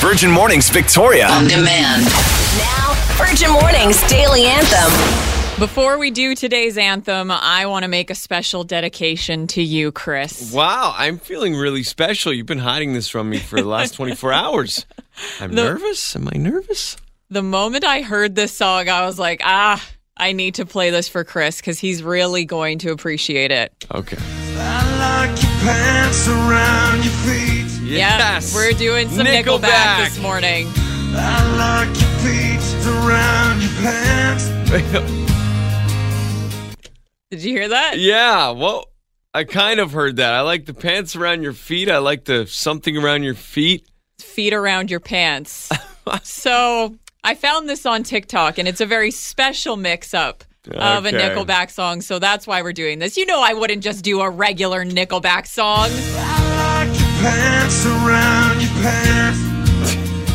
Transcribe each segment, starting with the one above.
Virgin Mornings Victoria. On demand. Now, Virgin Mornings Daily Anthem. Before we do today's anthem, I want to make a special dedication to you, Chris. Wow, I'm feeling really special. You've been hiding this from me for the last 24 hours. I'm The- nervous. Am I nervous? The moment I heard this song, I was like, ah, I need to play this for Chris because he's really going to appreciate it. Okay. I like your pants around your feet. Yes. Yeah, we're doing some Nickelback, Nickelback. this morning. I like your feet around your pants. Did you hear that? yeah, well, I kind of heard that. I like the pants around your feet. I like the something around your feet. Feet around your pants. so I found this on TikTok, and it's a very special mix up. Of a Nickelback song, so that's why we're doing this. You know, I wouldn't just do a regular Nickelback song. I pants around your pants.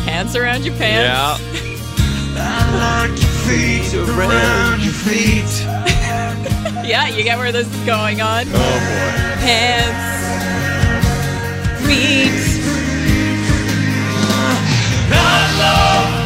Pants around your pants. Yeah. I like your feet around your feet. Yeah, you get where this is going on. Oh boy. Pants, feet. Oh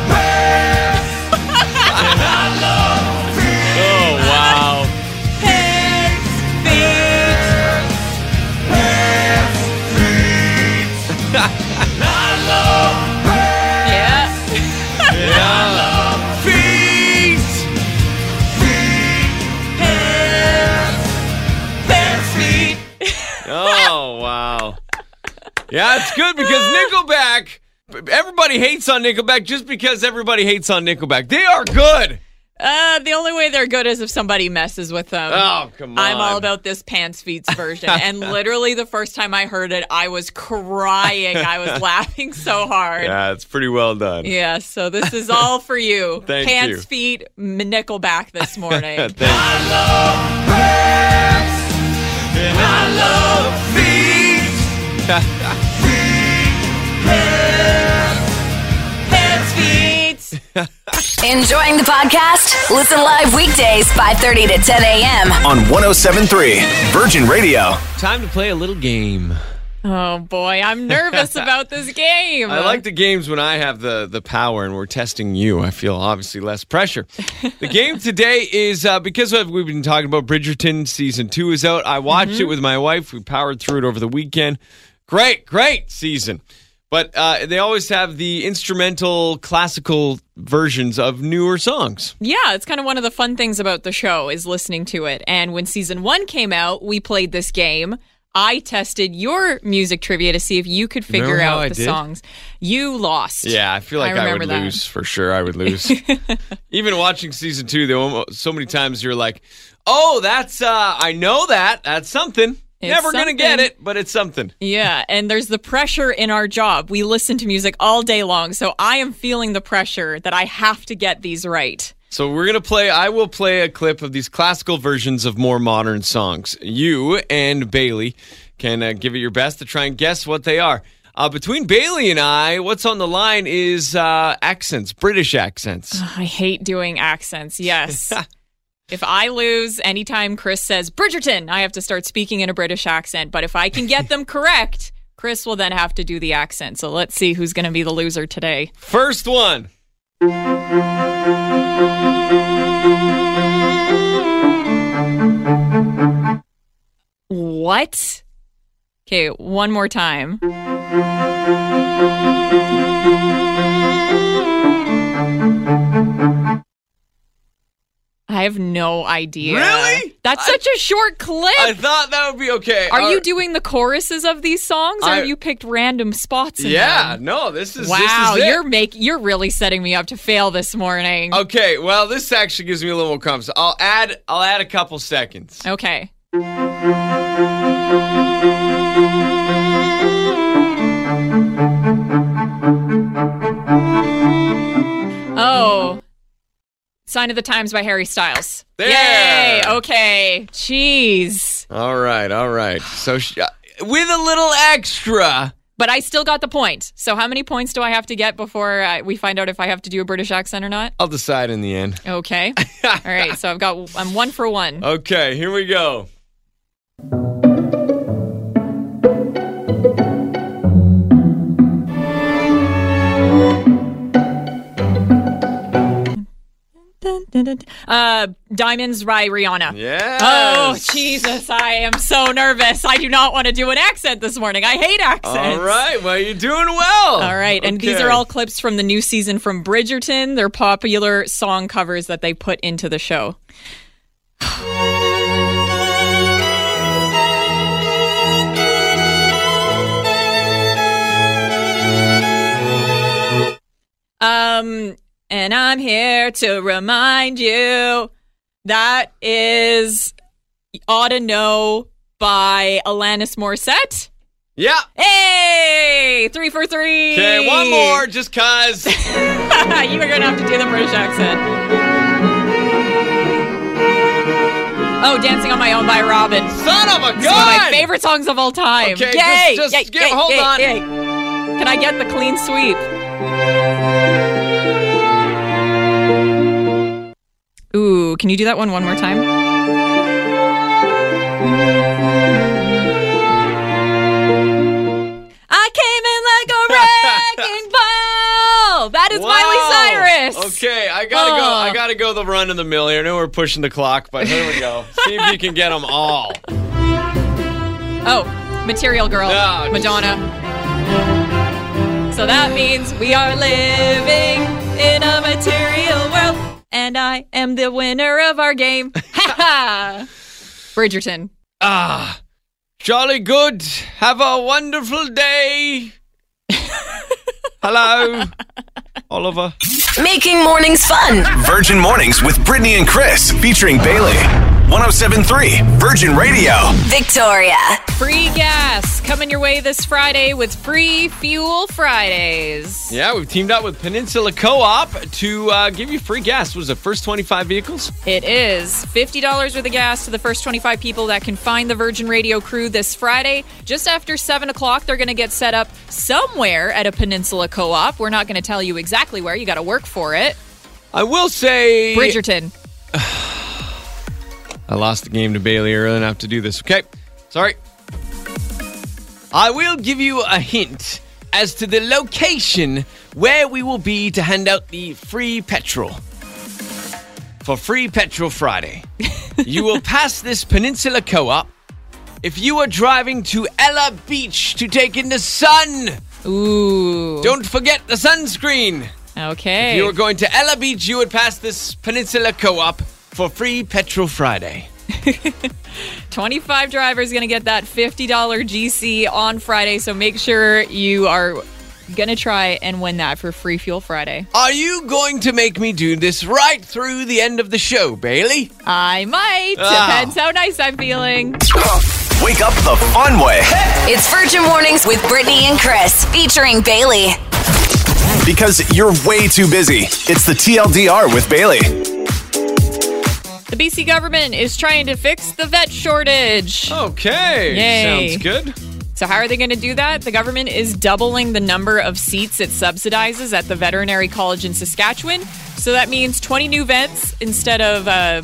Yeah, it's good because Nickelback. Everybody hates on Nickelback just because everybody hates on Nickelback. They are good. Uh, the only way they're good is if somebody messes with them. Oh come on. I'm all about this pants feet version. and literally, the first time I heard it, I was crying. I was laughing so hard. Yeah, it's pretty well done. Yeah, so this is all for you. Thank Pants, you. feet, Nickelback this morning. Thank you. Pants, feet. Enjoying the podcast? Listen live weekdays 5:30 to 10 a.m. On 1073 Virgin Radio. Time to play a little game. Oh boy, I'm nervous about this game. I like the games when I have the the power and we're testing you. I feel obviously less pressure. the game today is uh, because we've been talking about Bridgerton season two is out. I watched Mm-hmm. it with my wife. We powered through it over the weekend. Great, great season. But uh, they always have the instrumental classical versions of newer songs. Yeah, it's kind of one of the fun things about the show is listening to it. And when season one came out, we played this game. I tested your music trivia to see if you could figure out I the did? songs. You lost. Yeah, I feel like I, remember would that. lose for sure. I would lose. Even watching season two, there so many times you're like, "Oh, that's uh, I know that. That's something. It's Never gonna get it, but it's something." Yeah, and there's the pressure in our job. We listen to music all day long, so I am feeling the pressure that I have to get these right. So we're gonna play. I will play a clip of these classical versions of more modern songs. You and Bailey can uh, give it your best to try and guess what they are. Uh, between Bailey and I, what's on the line is uh, accents, British accents. I hate doing accents. Yes. if I lose anytime Chris says Bridgerton, I have to start speaking in a British accent. But if I can get them correct, Chris will then have to do the accent. So let's see who's going to be the loser today. First one. What? Okay, one more time. I have no idea. Really? That's I- such a short clip. I thought that would be okay. are you doing the choruses of these songs, or I- have you picked random spots? In Yeah, them? no, this is Wow, This is you're make you're really setting me up to fail this morning. Okay, well, this actually gives me a little more confidence. I'll add. I'll add a couple seconds. Okay. Sign of the Times by Harry Styles. There. Yay! Okay. Jeez. All right, all right. So sh- uh, with a little extra. But I still got the point. So how many points do I have to get before uh, we find out if I have to do a British accent or not? I'll decide in the end. Okay. All right. So I've got I'm one for one. Okay, here we go. Uh, Diamonds by Rihanna. Yes. Oh, Jesus. I am so nervous. I do not want to do an accent this morning. I hate accents. All right. Well, you're doing well. All right. And these are all clips from the new season from Bridgerton. They're popular song covers that they put into the show. Um, and I'm here to remind you that is Ought to Know by Alanis Morissette. Yeah. Hey, three for three. Okay, one more, just cause. you are going to have to do the British accent. Oh, Dancing on My Own by Robyn. Son of a gun! It's one of my favorite songs of all time. Okay, Yay! just- just Yay, give- yay, hold yay, on. yay. Can I get the clean sweep? Ooh, can you do that one one more time? I came in like a wrecking ball. That is Miley Cyrus. Okay, I gotta go. I gotta go the run of the mill here. I know we're pushing the clock, but here we go. See if you can get them all. Oh, Material Girl, Yeah. Madonna. So that means we are living in a material world, and I am the winner of our game. Ha ha! Bridgerton. Ah, jolly good. Have a wonderful day. Hello, Oliver. Making mornings fun. Virgin Mornings with Brittany and Chris featuring Bailey. 1073 Virgin Radio. Victoria. Free gas coming your way this Friday with free Fuel Fridays. Yeah, we've teamed up with Peninsula Co-op to uh, give you free gas. Was it first 25 vehicles? It is $50 worth of gas to the first 25 people that can find the Virgin Radio crew this Friday. Just after 7 o'clock, they're going to get set up somewhere at a Peninsula co op. We're not going to tell you exactly where. You got to work for it. I will say Bridgerton. I lost the game to Bailey early enough to do this. Okay, sorry. I will give you a hint as to the location where we will be to hand out the free petrol. For Free Petrol Friday, you will pass this Peninsula Co op if you are driving to Ella Beach to take in the sun. Ooh. Don't forget the sunscreen. Okay. If you were going to Ella Beach, you would pass this Peninsula Co op for Free Petrol Friday. 25 drivers going to get that $50 GC on Friday. So make sure you are going to try and win that for Free Fuel Friday. Are you going to make me do this right through the end of the show, Bailey? I might. Ah. Depends how nice I'm feeling. Wake up the fun way It's Virgin Mornings with Brittany and Chris featuring Bailey. because you're way too busy. It's the TLDR with Bailey. The BC government is trying to fix the vet shortage. Okay. Yay. Sounds good. So, how are they going to do that? The government is doubling the number of seats it subsidizes at the Veterinary College in Saskatchewan. So, that means 20 new vets instead of, uh,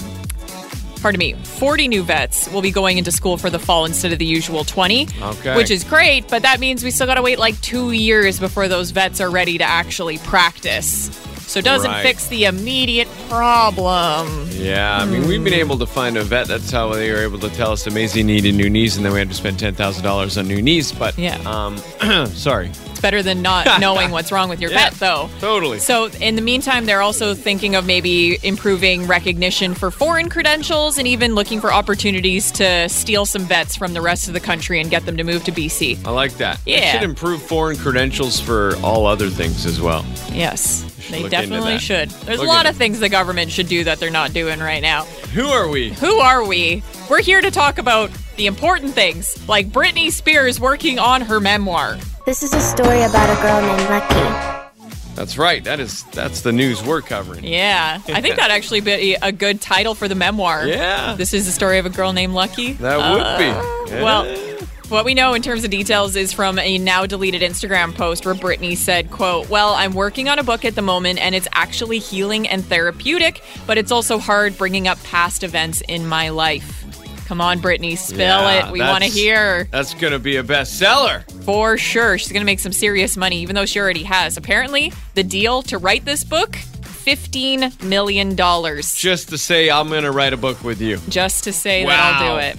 pardon me, 40 new vets will be going into school for the fall instead of the usual 20. Okay. Which is great, but that means we still got to wait like two years before those vets are ready to actually practice. So, it doesn't Right. fix the immediate problem. Yeah, I mean, we've been able to find a vet. That's how they were able to tell us Amazing needed new knees, and then we had to spend $10,000 on new knees. But, Yeah. um, sorry. Better than not knowing what's wrong with your Yeah, vet, though. Totally. So, in the meantime, they're also thinking of maybe improving recognition for foreign credentials and even looking for opportunities to steal some vets from the rest of the country and get them to move to BC. I like that. They Yeah. should improve foreign credentials for all other things as well. Yes, they definitely should. There's Look a lot of things the government should do that they're not doing right now. Who are we? Who are we? We're here to talk about the important things, like Britney Spears working on her memoir. This is a story about a girl named Lucky. That's right. That is that's the news we're covering. Yeah, I think that'd actually be a good title for the memoir. Yeah. This is the story of a girl named Lucky. That would uh, be. Yeah. Well, what we know in terms of details is from a now deleted Instagram post where Britney said, quote, Well, I'm working on a book at the moment and it's actually healing and therapeutic, but it's also hard bringing up past events in my life. Come on, Britney, spill Yeah, it. We want to hear That's going to be a bestseller. for sure. She's going to make some serious money, even though she already has. Apparently, the deal to write this book $15 million just Just to say, I'm going to write a book with you. Just to say that I'll do it.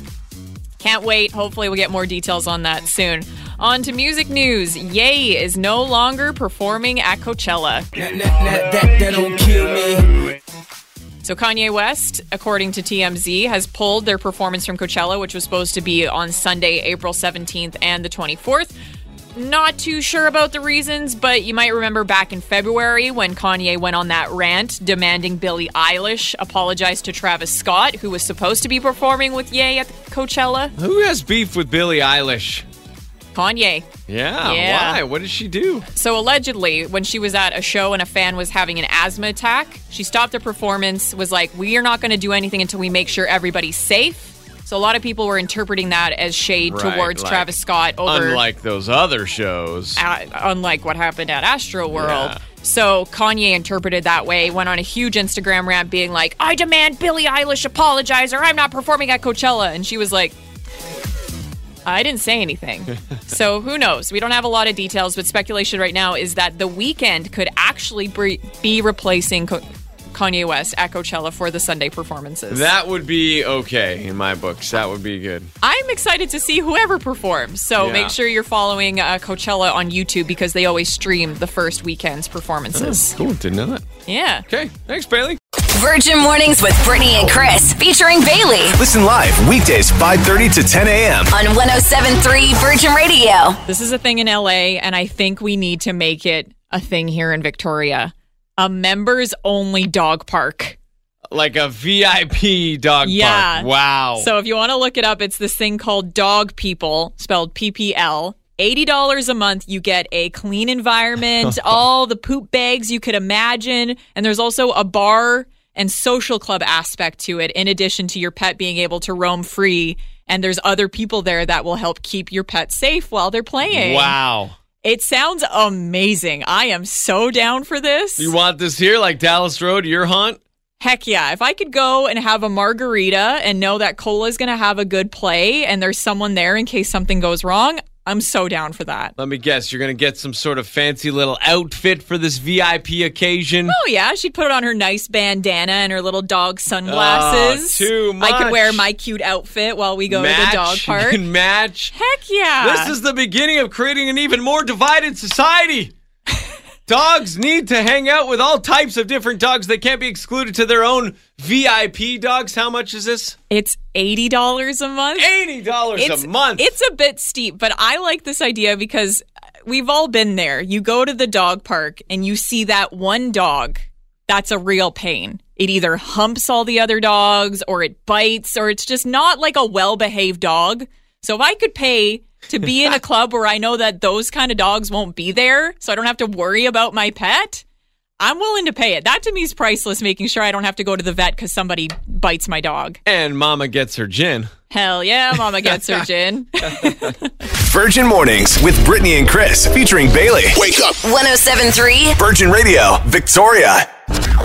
Can't wait. Hopefully, we'll get more details on that soon. On to music news. Ye is no longer performing at Coachella. That, that, that, that don't kill me. So Kanye West, according to TMZ, has pulled their performance from Coachella, which was supposed to be on Sunday, April 17th and the 24th. Not too sure about the reasons, but you might remember back in February when Kanye went on that rant demanding Billie Eilish apologize to Travis Scott, who was supposed to be performing with Ye at Coachella. Who has beef with Billie Eilish? Kanye. Yeah, Yeah. why? What did she do? So allegedly, when she was at a show and a fan was having an asthma attack, she stopped the performance, was like, "We are not going to do anything until we make sure everybody's safe." So a lot of people were interpreting that as shade Right, towards like, Travis Scott over Unlike those other shows. uh, unlike what happened at Astroworld. Yeah. So Kanye interpreted that way, went on a huge Instagram rant being like, I demand Billie Eilish apologize or I'm not performing at Coachella. And she was like, I didn't say anything. so who knows? We don't have a lot of details, but speculation right now is that the Weeknd could actually be replacing Co- Kanye West at Coachella for the Sunday performances. That would be okay in my books. That would be good. I'm excited to see whoever performs. So Yeah. make sure you're following uh, Coachella on YouTube because they always stream the first weekend's performances. Cool. Didn't know that. Yeah. Okay. Thanks, Bailey. Virgin Mornings with Brittany and Chris, featuring Bailey Listen live weekdays 5:30 to 10 a.m. on 1073 Virgin Radio. This is a thing in LA, and I think we need to make it a thing here in Victoria. A members only dog park. Like a VIP dog Yeah. park. Wow. So if you want to look it up, it's this thing called Dog People, spelled PPL. $80 a month, you get a clean environment, all the poop bags you could imagine. And there's also a bar and social club aspect to it, in addition to your pet being able to roam free. And there's other people there that will help keep your pet safe while they're playing. wow. It sounds amazing. I am so down for this. You want this here, like Dallas Road, your haunt? Heck yeah. If I could go and have a margarita and know that Cola is going to have a good play and there's someone there in case something goes wrong, I'm so down for that. Let me guess. You're going to get some sort of fancy little outfit for this VIP occasion. Oh, yeah. She'd put on her nice bandana and her little dog sunglasses. Oh, too I could wear my cute outfit while we go match. to the dog You park. can match. Heck yeah. This is the beginning of creating an even more divided society. Dogs need to hang out with all types of different dogs. They can't be excluded to their own VIP dogs. How much is this? it's $80 a month. $80 a month. It's a bit steep, but I like this idea because we've all been there. You go to the dog park and you see that one dog that's a real pain. It either humps all the other dogs or it bites or it's just not like a well behaved dog. So if I could pay to be in a club where I know that those kind of dogs won't be there, so I don't have to worry about my pet, I'm willing to pay it. That to me is priceless, making sure I don't have to go to the vet because somebody bites my dog. and Mama gets her gin. Hell yeah, mama gets her gin. Virgin Mornings with Brittany and Chris featuring Bailey. Wake up. 1073 Virgin Radio, Victoria.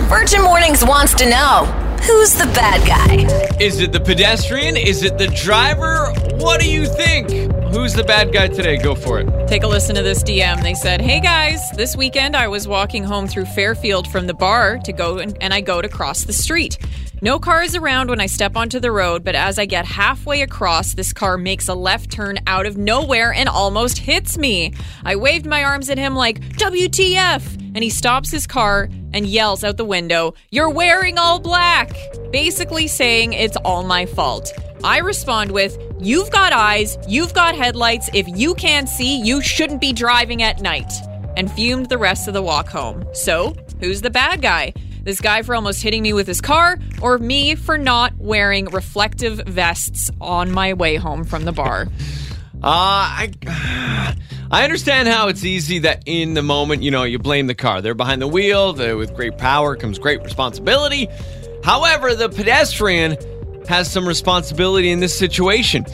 Virgin Mornings wants to know who's the bad guy? Is it the pedestrian? Is it the driver? What do you think? Who's the bad guy today? Go for it. Take a listen to this DM. They said, Hey guys, this weekend I was walking home through Fairfield from the bar to go and, and I go to cross the street. No cars around when I step onto the road, but as I get halfway across, this car makes a left turn out of nowhere and almost hits me. I waved my arms at him like, WTF! And he stops his car and yells out the window, You're wearing all black! Basically saying it's all my fault. I respond with, You've got eyes, you've got headlights. If you can't see, you shouldn't be driving at night. And fumed the rest of the walk home. So, who's the bad guy? This guy for almost hitting me with his car, or me for not wearing reflective vests on my way home from the bar? Uh, I, I understand how it's easy that in the moment, you know, you blame the car. They're behind the wheel. The, with great power comes great responsibility. However, the pedestrian has some responsibility in this situation.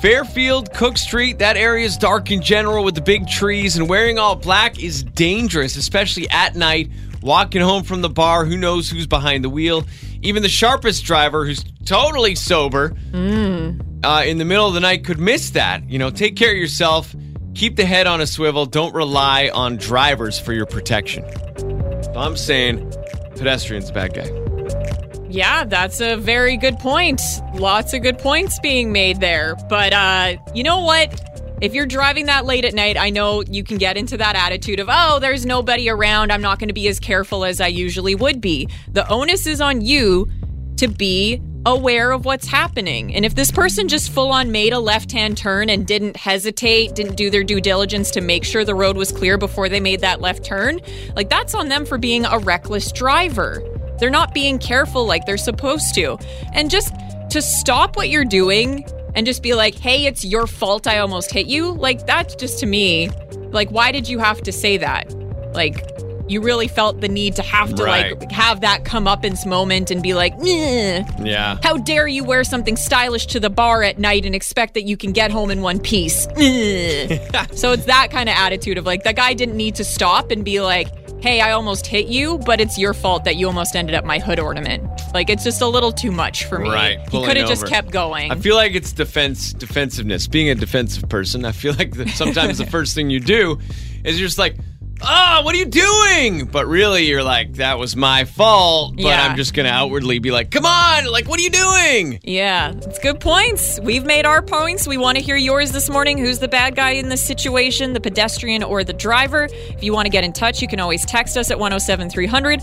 Fairfield, Cook Street, that area is dark in general with the big trees, and wearing all black is dangerous, especially at night. Walking home from the bar, who knows who's behind the wheel? Even the sharpest driver, who's totally sober, uh, in the middle of the night could miss that. You know, take care of yourself. Keep the head on a swivel. Don't rely on drivers for your protection. So I'm saying pedestrian's a bad guy. Yeah, that's a very good point. Lots of good points being made there. But uh, you know what? If you're driving that late at night, I know you can get into that attitude of, oh, there's nobody around. I'm not going to be as careful as I usually would be. The onus is on you to be aware of what's happening. And if this person just full on made a left hand turn and didn't hesitate, didn't do their due diligence to make sure the road was clear before they made that left turn, like that's on them for being a reckless driver. They're not being careful like they're supposed to. And just to stop what you're doing and just be like, hey, it's your fault I almost hit you, like that's just to me, like, why did you have to say that? Like, you really felt the need to have to Right. like have that come up in moment and be like, Yeah. how dare you wear something stylish to the bar at night and expect that you can get home in one piece? So it's that kind of attitude of like, that guy didn't need to stop and be like, hey, I almost hit you, but it's your fault that you almost ended up my hood ornament. Like, it's just a little too much for me. Right, He could have just kept going. I feel like it's defense defensiveness. Being a defensive person, I feel like sometimes the first thing you do is you're just like, "Ah, what are you doing?" But really, you're like, "That was my fault." But Yeah. I'm just gonna outwardly be like, "Come on, like, what are you doing?" Yeah, it's good points. We've made our points. We want to hear yours this morning. Who's the bad guy in this situation, the pedestrian or the driver? If you want to get in touch, you can always text us at 107300.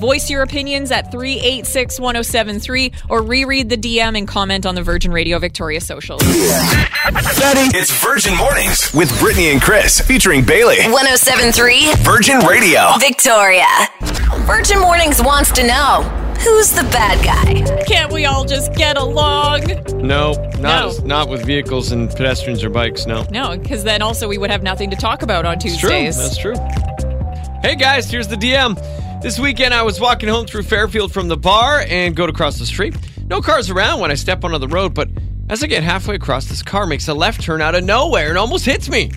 Voice your opinions at 386 1073 or reread the DM and comment on the Virgin Radio Victoria socials. It's Virgin Mornings with Brittany and Chris featuring Bailey. 1073 Virgin Radio. Victoria. Virgin Mornings wants to know who's the bad guy? Can't we all just get along? No, not No. not with vehicles and pedestrians or bikes. No. No, because then also we would have nothing to talk about on It's true. Tuesdays. That's true. Hey guys, here's the DM. This weekend I was walking home through Fairfield from the bar and go to cross the street. No cars around when I step onto the road, but as I get halfway across, this car makes a left turn out of nowhere and almost hits me.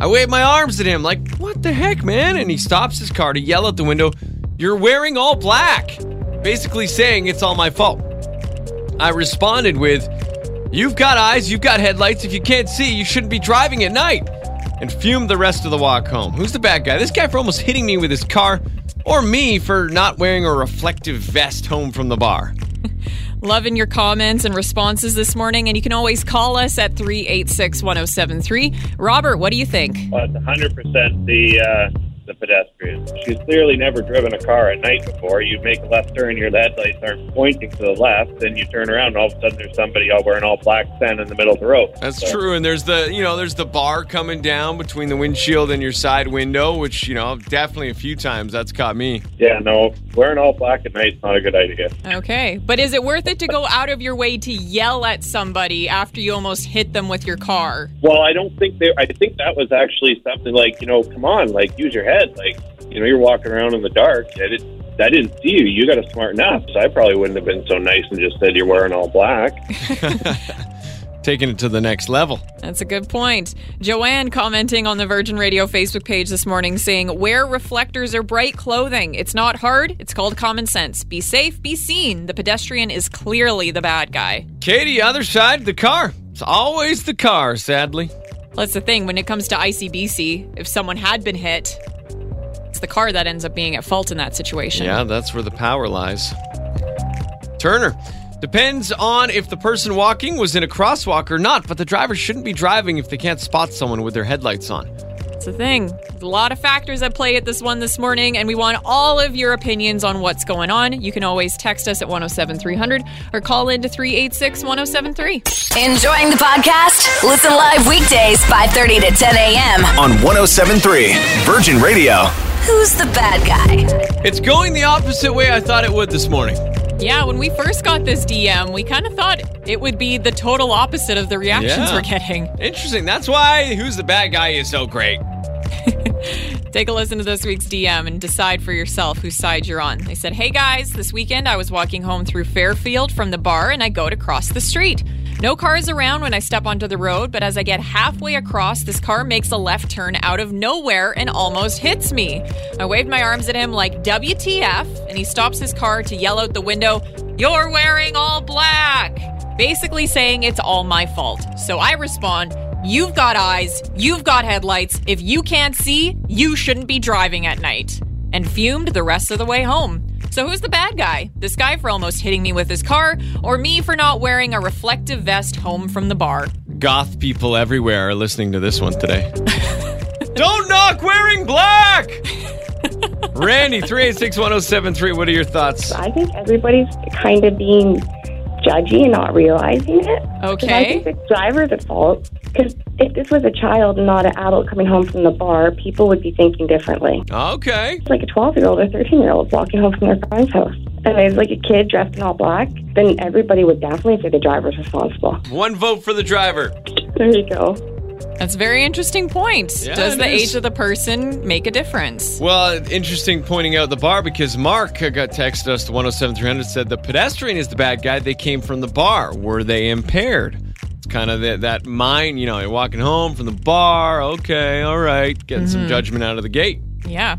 I wave my arms at him like, "What the heck, man?" And he stops his car to yell out the window, "You're wearing all black." Basically saying it's all my fault. I responded with, You've got eyes, you've got headlights. If you can't see, you shouldn't be driving at night. And fumed the rest of the walk home. Who's the bad guy? This guy for almost hitting me with his car, or me for not wearing a reflective vest home from the bar. Loving your comments and responses this morning, and you can always call us at 386 1073. Robert, what do you think? It's 100% the uh, the pedestrian. She's clearly never driven a car at night before. You make a left turn, your headlights aren't pointing to the left, then you turn around, and all of a sudden there's somebody all wearing all black standing in the middle of the road. That's So, true. And there's the, you know, there's the bar coming down between the windshield and your side window, which, you know, definitely a few times that's caught me. Yeah, no, wearing all black at night is not a good idea. Okay, but is it worth it to go out of your way to yell at somebody after you almost hit them with your car? Well, I don't think they. I think that was actually something like, you know, come on, like use your head. Like, you know, you're walking around in the dark. I didn't, I didn't see you. You got to smarten up. So I probably wouldn't have been so nice and just said you're wearing all black. Taking it to the next level. That's a good point. Joanne commenting on the Virgin Radio Facebook page this morning saying, Wear reflectors or bright clothing. It's not hard, it's called common sense. Be safe, be seen. The pedestrian is clearly the bad guy. Katie, other side, the car. It's always the car, sadly. That's the thing when it comes to ICBC, if someone had been hit, it's the car that ends up being at fault in that situation. Yeah, that's where the power lies. Turner. Depends on if the person walking was in a crosswalk or not, but the driver shouldn't be driving if they can't spot someone with their headlights on. That's the thing. There's a lot of factors at play at this one this morning, and we want all of your opinions on what's going on. You can always text us at 107300 or call in to 386 1073. Enjoying the podcast? Listen live weekdays 5:30 to 10 a.m. On 1073 Virgin Radio. Who's the bad guy? It's going the opposite way I thought it would this morning. Yeah, when we first got this DM, we kind of thought it would be the total opposite of the reactions Yeah. we're getting. Interesting. That's why Who's the Bad Guy is so great. Take a listen to this week's DM and decide for yourself whose side you're on. They said, Hey guys, this weekend I was walking home through Fairfield from the bar and I go to cross the street. No cars around when I step onto the road, but as I get halfway across, this car makes a left turn out of nowhere and almost hits me. I waved my arms at him like WTF, and he stops his car to yell out the window, You're wearing all black! Basically saying it's all my fault. So I respond, You've got eyes, you've got headlights. If you can't see, you shouldn't be driving at night. And fumed the rest of the way home. So who's the bad guy? This guy for almost hitting me with his car, or me for not wearing a reflective vest home from the bar? Goth people everywhere are listening to this one today. Don't knock wearing black! Randy, 3861073, what are your thoughts? I think everybody's kind of being judgy and not realizing it. Okay. I think the driver's at fault. Because if this was a child and not an adult coming home from the bar, people would be thinking differently. Okay. It's like a 12 year old or 13 year old walking home from their friend's house. And there's like a kid dressed in all black, then everybody would definitely say the driver's responsible. One vote for the driver. There you go. That's a very interesting point. Yeah, Does the is. age of the person make a difference? Well, interesting pointing out the bar because Mark uh, got texted us to 107300 said the pedestrian is the bad guy. They came from the bar. Were they impaired? It's kind of that, that mind, you know, you're walking home from the bar. Okay, all right. Getting some judgment out of the gate. Yeah.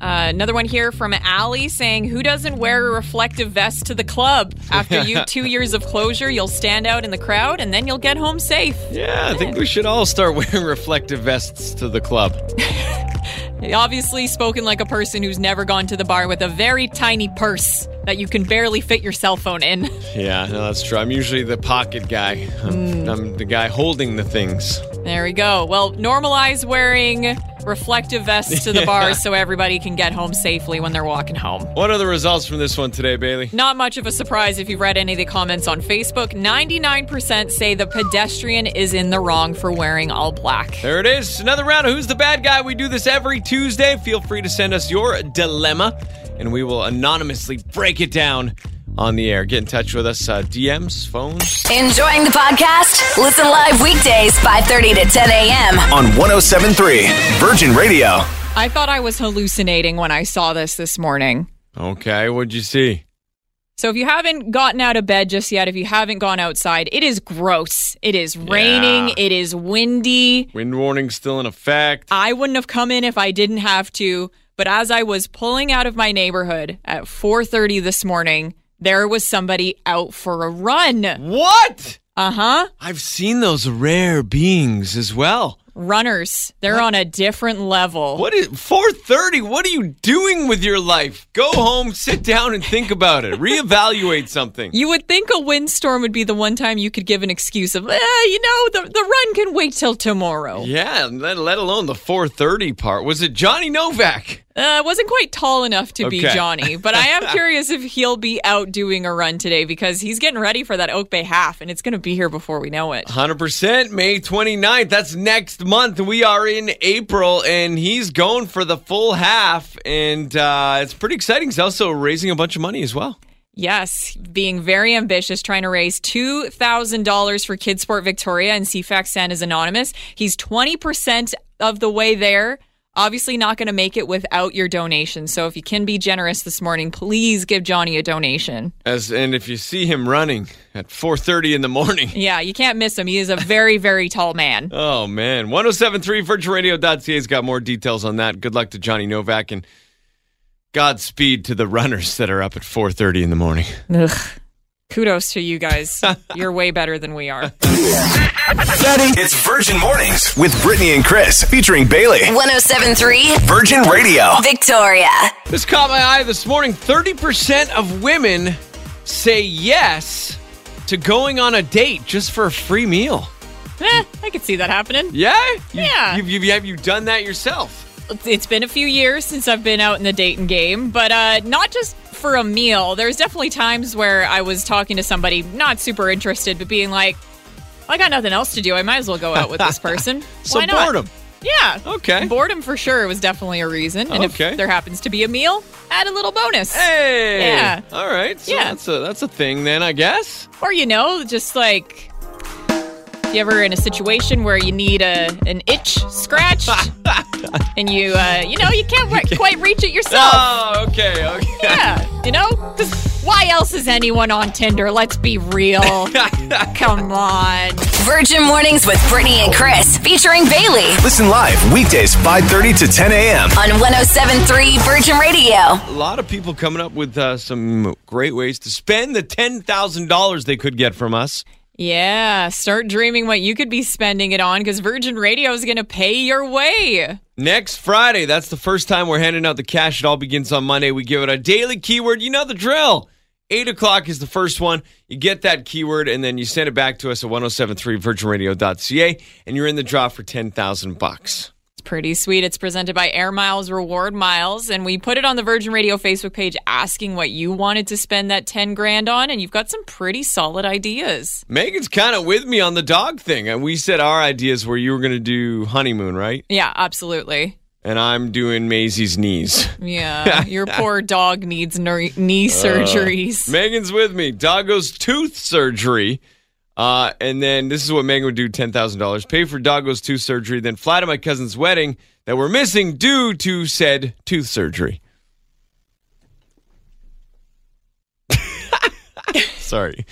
Uh, another one here from Allie saying, Who doesn't wear a reflective vest to the club? After you two years of closure, you'll stand out in the crowd and then you'll get home safe. Yeah, I think we should all start wearing reflective vests to the club. Obviously, spoken like a person who's never gone to the bar with a very tiny purse that you can barely fit your cell phone in. Yeah, no, that's true. I'm usually the pocket guy. I'm, hmm. I'm the guy holding the things. There we go. Well, normalize wearing reflective vests to the Yeah. bars so everybody can get home safely when they're walking home. What are the results from this one today, Bailey? Not much of a surprise if you've read any of the comments on Facebook. 99% say the pedestrian is in the wrong for wearing all black. There it is. Another round of Who's the Bad Guy? We do this every Tuesday. Feel free to send us your dilemma, and we will anonymously break it down on the air. Get in touch with us. Uh, DMs, phones. Enjoying the podcast? Listen live weekdays 5:30 to 10 a.m. On 1073 Virgin Radio. I thought I was hallucinating when I saw this this morning. Okay, what'd you see? So if you haven't gotten out of bed just yet, if you haven't gone outside, it is gross. It is raining, Yeah. it is windy. Wind warning still in effect. I wouldn't have come in if I didn't have to, but as I was pulling out of my neighborhood at 4:30 this morning, there was somebody out for a run. What? Uh-huh. I've seen those rare beings as well. Runners. They're on a different level. What is 4:30? What are you doing with your life? Go home, sit down and think about it. Reevaluate something. You would think a windstorm would be the one time you could give an excuse of, eh, you know, the, the run can wait till tomorrow. Yeah, let, let alone the 4:30 part. Was it Johnny Novak? Uh, wasn't quite tall enough to be Johnny, but I am curious if he'll be out doing a run today because he's getting ready for that Oak Bay half, and it's going to be here before we know it. 100% May 29th. That's next month. We are in April, and he's going for the full half. And uh, it's pretty exciting. He's also raising a bunch of money as well. Yes, being very ambitious, trying to raise $2,000 for KidSport Victoria and CFAX is Anonymous. He's 20% of the way there. Obviously, not going to make it without your donation. So, if you can be generous this morning, please give Johnny a donation. As And if you see him running at 4.30 in the morning, Yeah, you can't miss him. He is a very, very tall man. oh, man. 1073 virginradio.ca's got more details on that. Good luck to Johnny Novak, and Godspeed to the runners that are up at 4.30 in the morning. Ugh. Kudos to you guys. You're way better than we are. It's Virgin Mornings with Brittany and Chris featuring Bailey. 1073 Virgin Radio. Victoria. This caught my eye this morning. 30% of women say yes to going on a date just for a free meal. Eh, I could see that happening. Yeah? You, Yeah. You've, you've, have you done that yourself? It's been a few years since I've been out in the dating game, but uh, not just for a meal. There's definitely times where I was talking to somebody, not super interested, but being like, I got nothing else to do. I might as well go out with this person. So Why not? boredom. Yeah. Okay. Boredom for sure was definitely a reason. And Okay. if there happens to be a meal, add a little bonus. Hey. Yeah. All right. So Yeah. That's a, that's a thing then, I guess. Or, you know, just like if you ever in a situation where you need a an itch scratched and you, uh, you know, you can't re- quite reach it yourself. Oh, okay. Okay. Yeah, you know? Because why else is anyone on Tinder? Let's be real. Come on. Virgin Mornings with Brittany and Chris featuring Bailey Listen live weekdays 5:30 to 10 a.m. on 1073 Virgin Radio. A lot of people coming up with uh, some great ways to spend the $10,000 they could get from us. Yeah, start dreaming what you could be spending it on because Virgin Radio is going to pay your way. Next Friday, that's the first time we're handing out the cash. It all begins on Monday. We give it a daily keyword. You know the drill. 8 o'clock is the first one. You get that keyword and then you send it back to us at 1073virginradio.ca and you're in the draw for 10,000 bucks. Pretty sweet. It's presented by Air Miles Reward Miles, and we put it on the Virgin Radio Facebook page asking what you wanted to spend that 10 grand on, and you've got some pretty solid ideas. Megan's kind of with me on the dog thing. And we said our ideas were you were going to do honeymoon, right? Yeah, absolutely. And I'm doing Maisie's knees. Yeah, your poor dog needs knee uh, surgeries. Megan's with me. Doggo's tooth surgery. Uh, and then this is what Megan would do $10,000. Pay for Doggo's tooth surgery, then fly to my cousin's wedding that we're missing due to said tooth surgery. Sorry.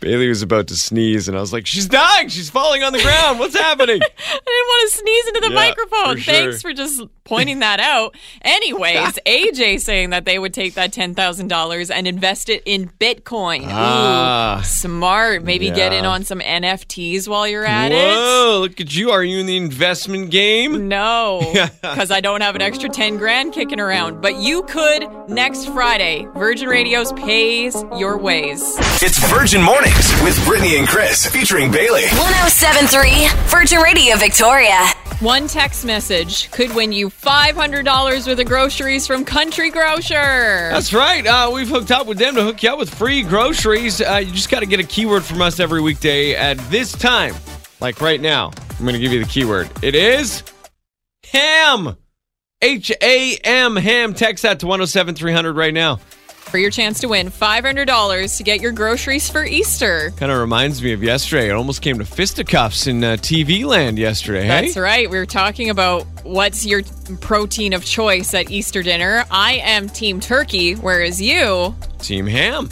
Bailey was about to sneeze, and I was like, she's dying. She's falling on the ground. What's happening? I didn't want to sneeze into the Yeah, microphone. for sure. Thanks for just pointing that out. Anyways, AJ saying that they would take that $10,000 and invest it in Bitcoin. Ah. Ooh, smart. Maybe get in on some NFTs while you're at it. Whoa, look at you. Are you in the investment game? No, because I don't have an extra 10 grand kicking around. But you could next Friday. Virgin Radio's pays your ways. It's Virgin Mornings with Brittany and Chris featuring Bailey. 1073 Virgin Radio Victoria. One text message could win you $500 worth of groceries from Country Grocer. That's right. Uh, we've hooked up with them to hook you up with free groceries. Uh, you just got to get a keyword from us every weekday at this time. Like right now, I'm going to give you the keyword. It is ham. H A M, ham. Text that to 107 300 right now. For your chance to win $500 to get your groceries for Easter. Kind of reminds me of yesterday. It almost came to fisticuffs in uh, TV land yesterday. Hey? That's right. We were talking about what's your protein of choice at Easter dinner. I am Team Turkey, whereas you. Team Ham.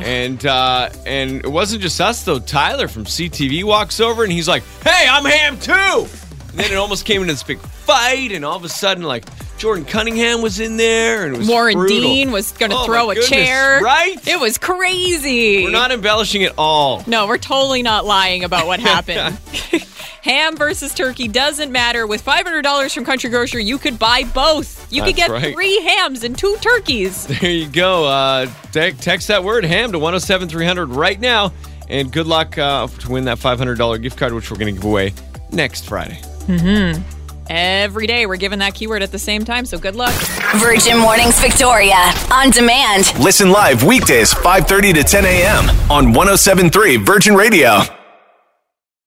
And uh, and it wasn't just us though. Tyler from CTV walks over and he's like, "Hey, I'm Ham too." And then it almost came into this big fight, and all of a sudden, like Jordan Cunningham was in there, and it was Warren brutal. Dean was going to Oh, throw a goodness, chair. right? It was crazy. We're not embellishing at all. No, we're totally not lying about what happened. Ham versus turkey doesn't matter. With $500 from Country Grocer, you could buy both. You could get right. three hams and two turkeys. There you go. Uh, te- text that word ham to one zero seven three hundred right now, and good luck uh, to win that $500 gift card, which we're going to give away next Friday. Every day, we're given that keyword at the same time, so good luck. Virgin Mornings Victoria. On demand. Listen live weekdays 5:30 to 10 a.m. on 1073 Virgin Radio.